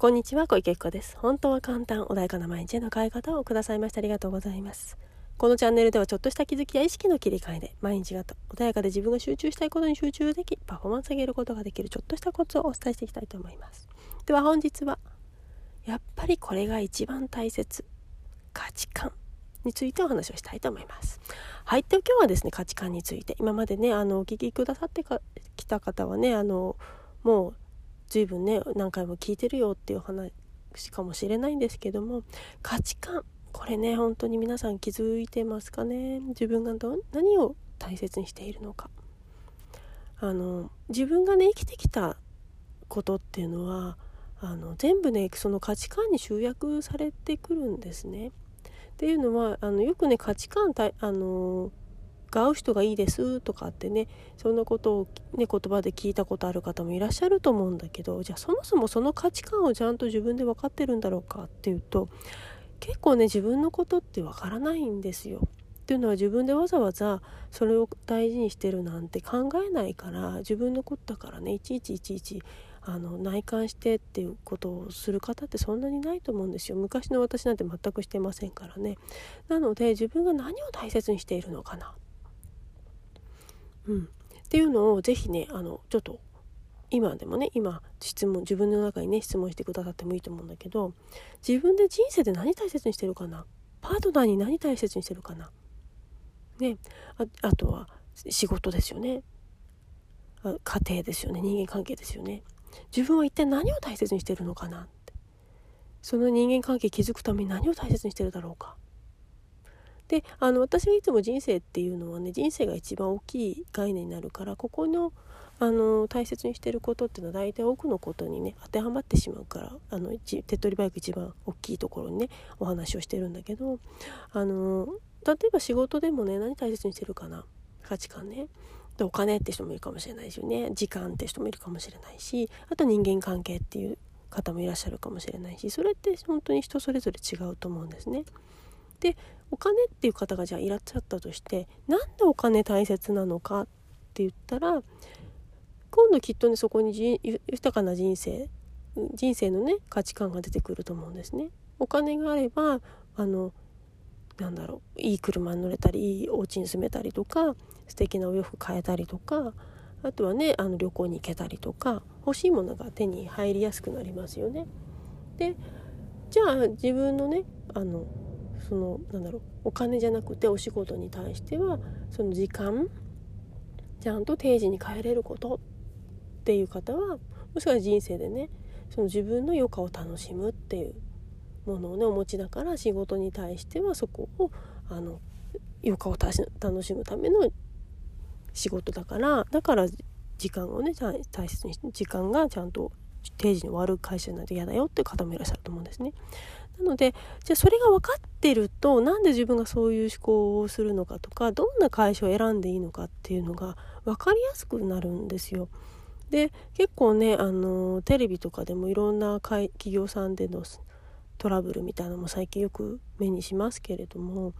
こんにちは、小池子です。本当は簡単、穏やかな毎日への変え方をくださいましてありがとうございます。このチャンネルではちょっとした気づきや意識の切り替えで、毎日が穏やかで自分が集中したいことに集中でき、パフォーマンス上げることができるちょっとしたコツをお伝えしていきたいと思います。では本日は、やっぱりこれが一番大切、価値観についてお話をしたいと思います。はい。で今日はですね、価値観について、今までね、あの、お聞きくださってきた方はね、あの、もう、随分ね何回も聞いてるよっていう話かもしれないんですけども価値観。これね本当に皆さん気づいてますかね？自分がど何を大切にしているのか。あの自分がね生きてきたことっていうのはあの全部ねその価値観に集約されてくるんですね。っていうのはあのよくね価値観あのが合う人がいいですとかってねそんなことを、ね、言葉で聞いたことある方もいらっしゃると思うんだけどじゃあそもそもその価値観をちゃんと自分で分かってるんだろうかっていうと結構ね自分のことって分からないんですよ。っていうのは自分でわざわざそれを大事にしてるなんて考えないから自分のことだからねいちいちいちいちあの内観してっていうことをする方ってそんなにないと思うんですよ昔の私なんて全くしてませんからねなので自分が何を大切にしているのかなうん、っていうのをぜひねあのちょっと今でもね今質問自分の中にね質問してくださってもいいと思うんだけど自分で人生で何大切にしてるかな？パートナーに何大切にしてるかな？ね。あとは仕事ですよね。家庭ですよね。人間関係ですよね。自分は一体何を大切にしてるのかなって。その人間関係築くために何を大切にしてるだろうか。であの私はいつも人生っていうのはね人生が一番大きい概念になるからここのあの大切にしてることっていうのは大体多くのことにね当てはまってしまうからあの手っ取り早く一番大きいところにねお話をしてるんだけどあの例えば仕事でもね何大切にしてるかな価値観ねでお金って人もいるかもしれないですよね時間って人もいるかもしれないしあと人間関係っていう方もいらっしゃるかもしれないしそれって本当に人それぞれ違うと思うんですね。でお金っていう方がじゃあいらっしゃったとしてなんでお金大切なのかって言ったら今度きっとねそこに豊かな人生人生のね価値観が出てくると思うんですね。お金があればあのなんだろういい車に乗れたりいいお家に住めたりとか素敵なお洋服買えたりとかあとはねあの旅行に行けたりとか欲しいものが手に入りやすくなりますよね。でじゃあ自分のねあのそのなんだろうお金じゃなくてお仕事に対してはその時間ちゃんと定時に帰れることっていう方はもしかしたら人生でねその自分の余暇を楽しむっていうものをねお持ちだから仕事に対してはそこをあの余暇を楽しむための仕事だからだから時間をね大切に時間がちゃんと定時に終わる会社にないと嫌だよっていう方もいらっしゃると思うんですね。なのでじゃあそれが分かってるとなんで自分がそういう思考をするのかとかどんな会社を選んでいいのかっていうのが分かりやすくなるんですよ。で結構ねあのテレビとかでもいろんな企業さんでのトラブルみたいなのも最近よく目にしますけれども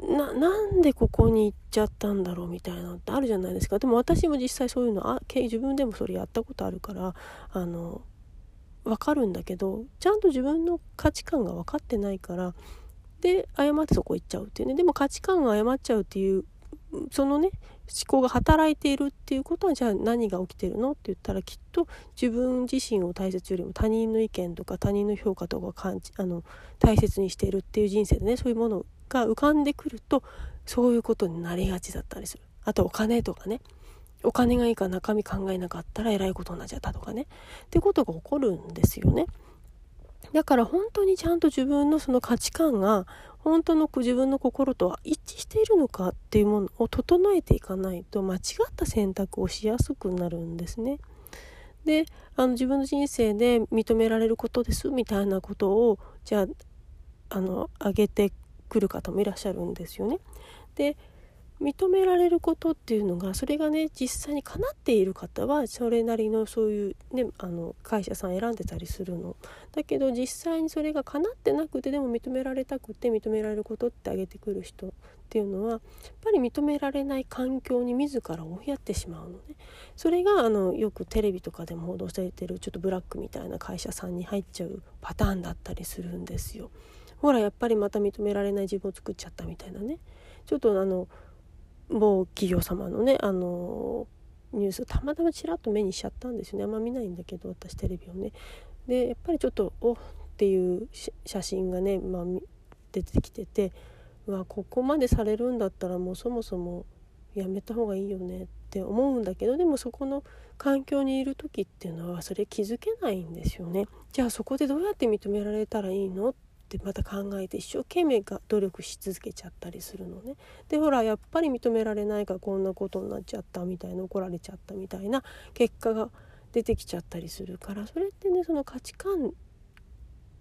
ななんでここに行っちゃったんだろうみたいなのってあるじゃないですかでも私も実際そういうのあ自分でもそれやったことあるからあの分かるんだけどちゃんと自分の価値観が分かってないからで誤ってそこ行っちゃうっていうねでも価値観が誤っちゃうっていうそのね思考が働いているっていうことはじゃあ何が起きてるのって言ったらきっと自分自身を大切よりも他人の意見とか他人の評価とか感じあの大切にしているっていう人生でねそういうものが浮かんでくるとそういうことになりがちだったりする。あとお金とかねお金がいいか中身考えなかったらえらいことになっちゃったとかねってことが起こるんですよね。だから本当にちゃんと自分のその価値観が本当の自分の心とは一致しているのかっていうものを整えていかないと間違った選択をしやすくなるんですね。であの自分の人生で認められることですみたいなことをじゃああの上げてくる方もいらっしゃるんですよね。で認められることっていうのがそれがね実際にかなっている方はそれなりのそういう、ね、あの会社さん選んでたりするの。だけど実際にそれがかなってなくてでも認められたくて認められることって挙げてくる人っていうのはやっぱり認められない環境に自ら追いやってしまうのね。それがあのよくテレビとかでも報道されてるちょっとブラックみたいな会社さんに入っちゃうパターンだったりするんですよ。ほらやっぱりまた認められない自分を作っちゃったみたいなね。ちょっとあの某企業様のねあのニュースたまたまちらっと目にしちゃったんですよねあんま見ないんだけど私テレビをね。でやっぱりちょっとおっていう写真がね、まあ、出てきててうわここまでされるんだったらもうそもそもやめた方がいいよねって思うんだけどでもそこの環境にいる時っていうのはそれ気づけないんですよね。じゃあそこでどうやって認められたらいいのっってまた考えて一生懸命が努力し続けちゃったりするのね。でほらやっぱり認められないからこんなことになっちゃったみたいな怒られちゃったみたいな結果が出てきちゃったりするからそれってねその価値観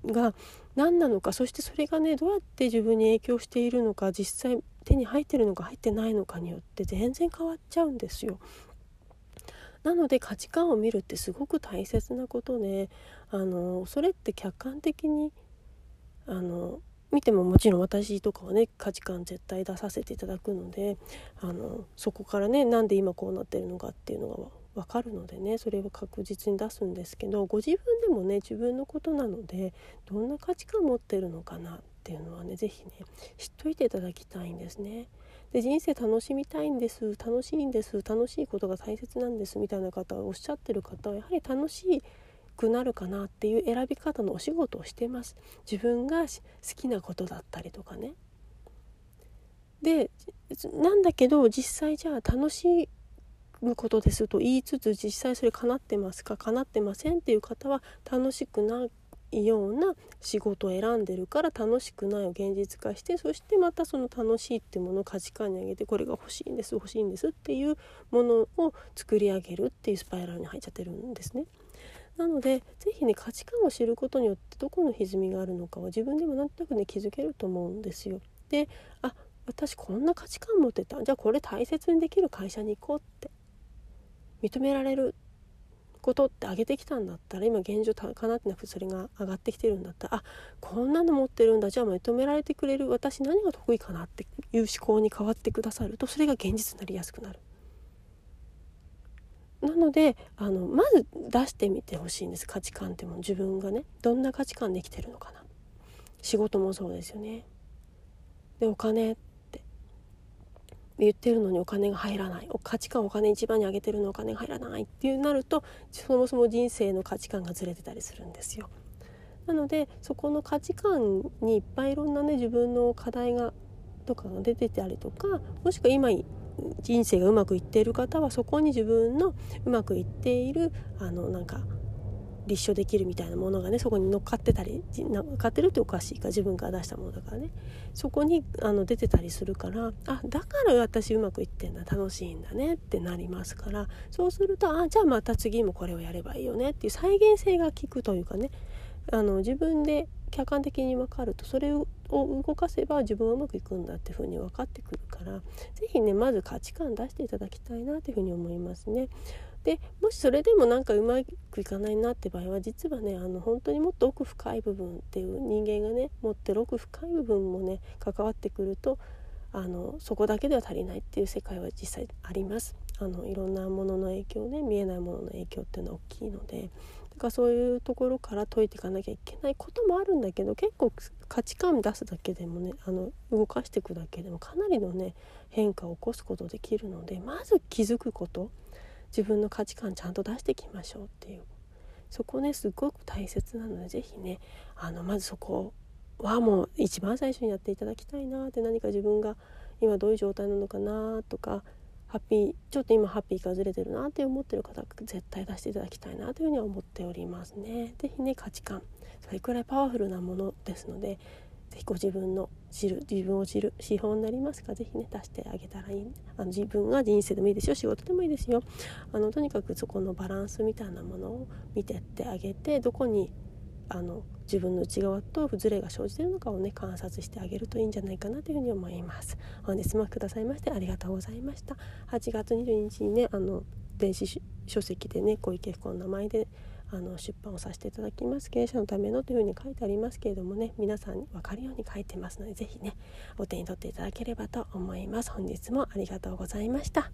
が何なのかそしてそれがねどうやって自分に影響しているのか実際手に入ってるのか入ってないのかによって全然変わっちゃうんですよ。なので価値観を見るってすごく大切なことであのそれって客観的にあの見てももちろん私とかはね価値観絶対出させていただくのであのそこからねなんで今こうなってるのかっていうのが分かるのでねそれを確実に出すんですけどご自分でもね自分のことなのでどんな価値観持ってるのかなっていうのはね是非ね知っといていただきたいんですね。で人生楽しみたいんです楽しいんです楽しいことが大切なんですみたいな方おっしゃってる方はやはり楽しいくなるかなっていう選び方のお仕事をしてます自分が好きなことだったりとかねでなんだけど実際じゃあ楽しむことですと言いつつ実際それ叶ってますか叶ってませんっていう方は楽しくないような仕事を選んでるから楽しくないを現実化してそしてまたその楽しいってものを価値観に上げてこれが欲しいんです欲しいんですっていうものを作り上げるっていうスパイラルに入っちゃってるんですね。なので是非ね価値観を知ることによってどこの歪みがあるのかは自分でもなんとなくね気づけると思うんですよ。であ私こんな価値観持ってたじゃあこれ大切にできる会社に行こうって認められることって上げてきたんだったら今現状かなってなくそれが上がってきてるんだったらあこんなの持ってるんだじゃあ認められてくれる私何が得意かなっていう思考に変わってくださるとそれが現実になりやすくなる。なのであのまず出してみてほしいんです。価値観っても自分がねどんな価値観で生きてるのかな。仕事もそうですよね。でお金って。言ってるのにお金が入らない。価値観お金一番に上げてるのお金が入らない。っていうなるとそもそも人生の価値観がずれてたりするんですよ。なのでそこの価値観にいっぱいいろんなね自分の課題がとかが出てたりとかもしくは今人生がうまくいっている方はそこに自分のうまくいっているあのなんか立証できるみたいなものがねそこに乗っかってたり乗っかってるっておかしいか自分から出したものだからね。そこにあの出てたりするからあだから私うまくいってんだ楽しいんだねってなりますから。そうするとあじゃあまた次もこれをやればいいよねっていう再現性が効くというかね。あの自分で客観的に分かるとそれをを動かせば自分はうまくいくんだっていうふうに分かってくるから是非ねまず価値観出していただきたいなというふうに思いますね。でもしそれでもなんかうまくいかないなって場合は実はねあの本当にもっと奥深い部分っていう人間がね持ってる奥深い部分もね関わってくるとあのそこだけでは足りないっていう世界は実際あります。あのいろんなものの影響ね見えないものの影響っていうのは大きいのでかそういうところから解いていかなきゃいけないこともあるんだけど結構価値観出すだけでもねあの動かしていくだけでもかなりのね変化を起こすことできるのでまず気づくこと自分の価値観ちゃんと出していきましょうっていう。そこねすごく大切なので是非ねあのまずそこはもう一番最初にやっていただきたいなって何か自分が今どういう状態なのかなとかハッピーちょっと今ハッピーがずれてるなって思ってる方絶対出していただきたいなというふうには思っておりますね。是非ね価値観それくらいパワフルなものですので是非ご自分の知る自分を知る資本になりますか。是非ね出してあげたらいい。あの自分が人生でもいいですよ。仕事でもいいですよ。あのとにかくそこのバランスみたいなものを見てってあげてどこにあの自分の内側とずれが生じているのかをね観察してあげるといいんじゃないかなというふうに思います。本日もくださいましてありがとうございました。8月22日にねあの電子書籍でね小池彦の名前であの出版をさせていただきます。経営者のためのというふうに書いてありますけれどもね皆さんに分かるように書いてますので是非ねお手に取っていただければと思います。本日もありがとうございました。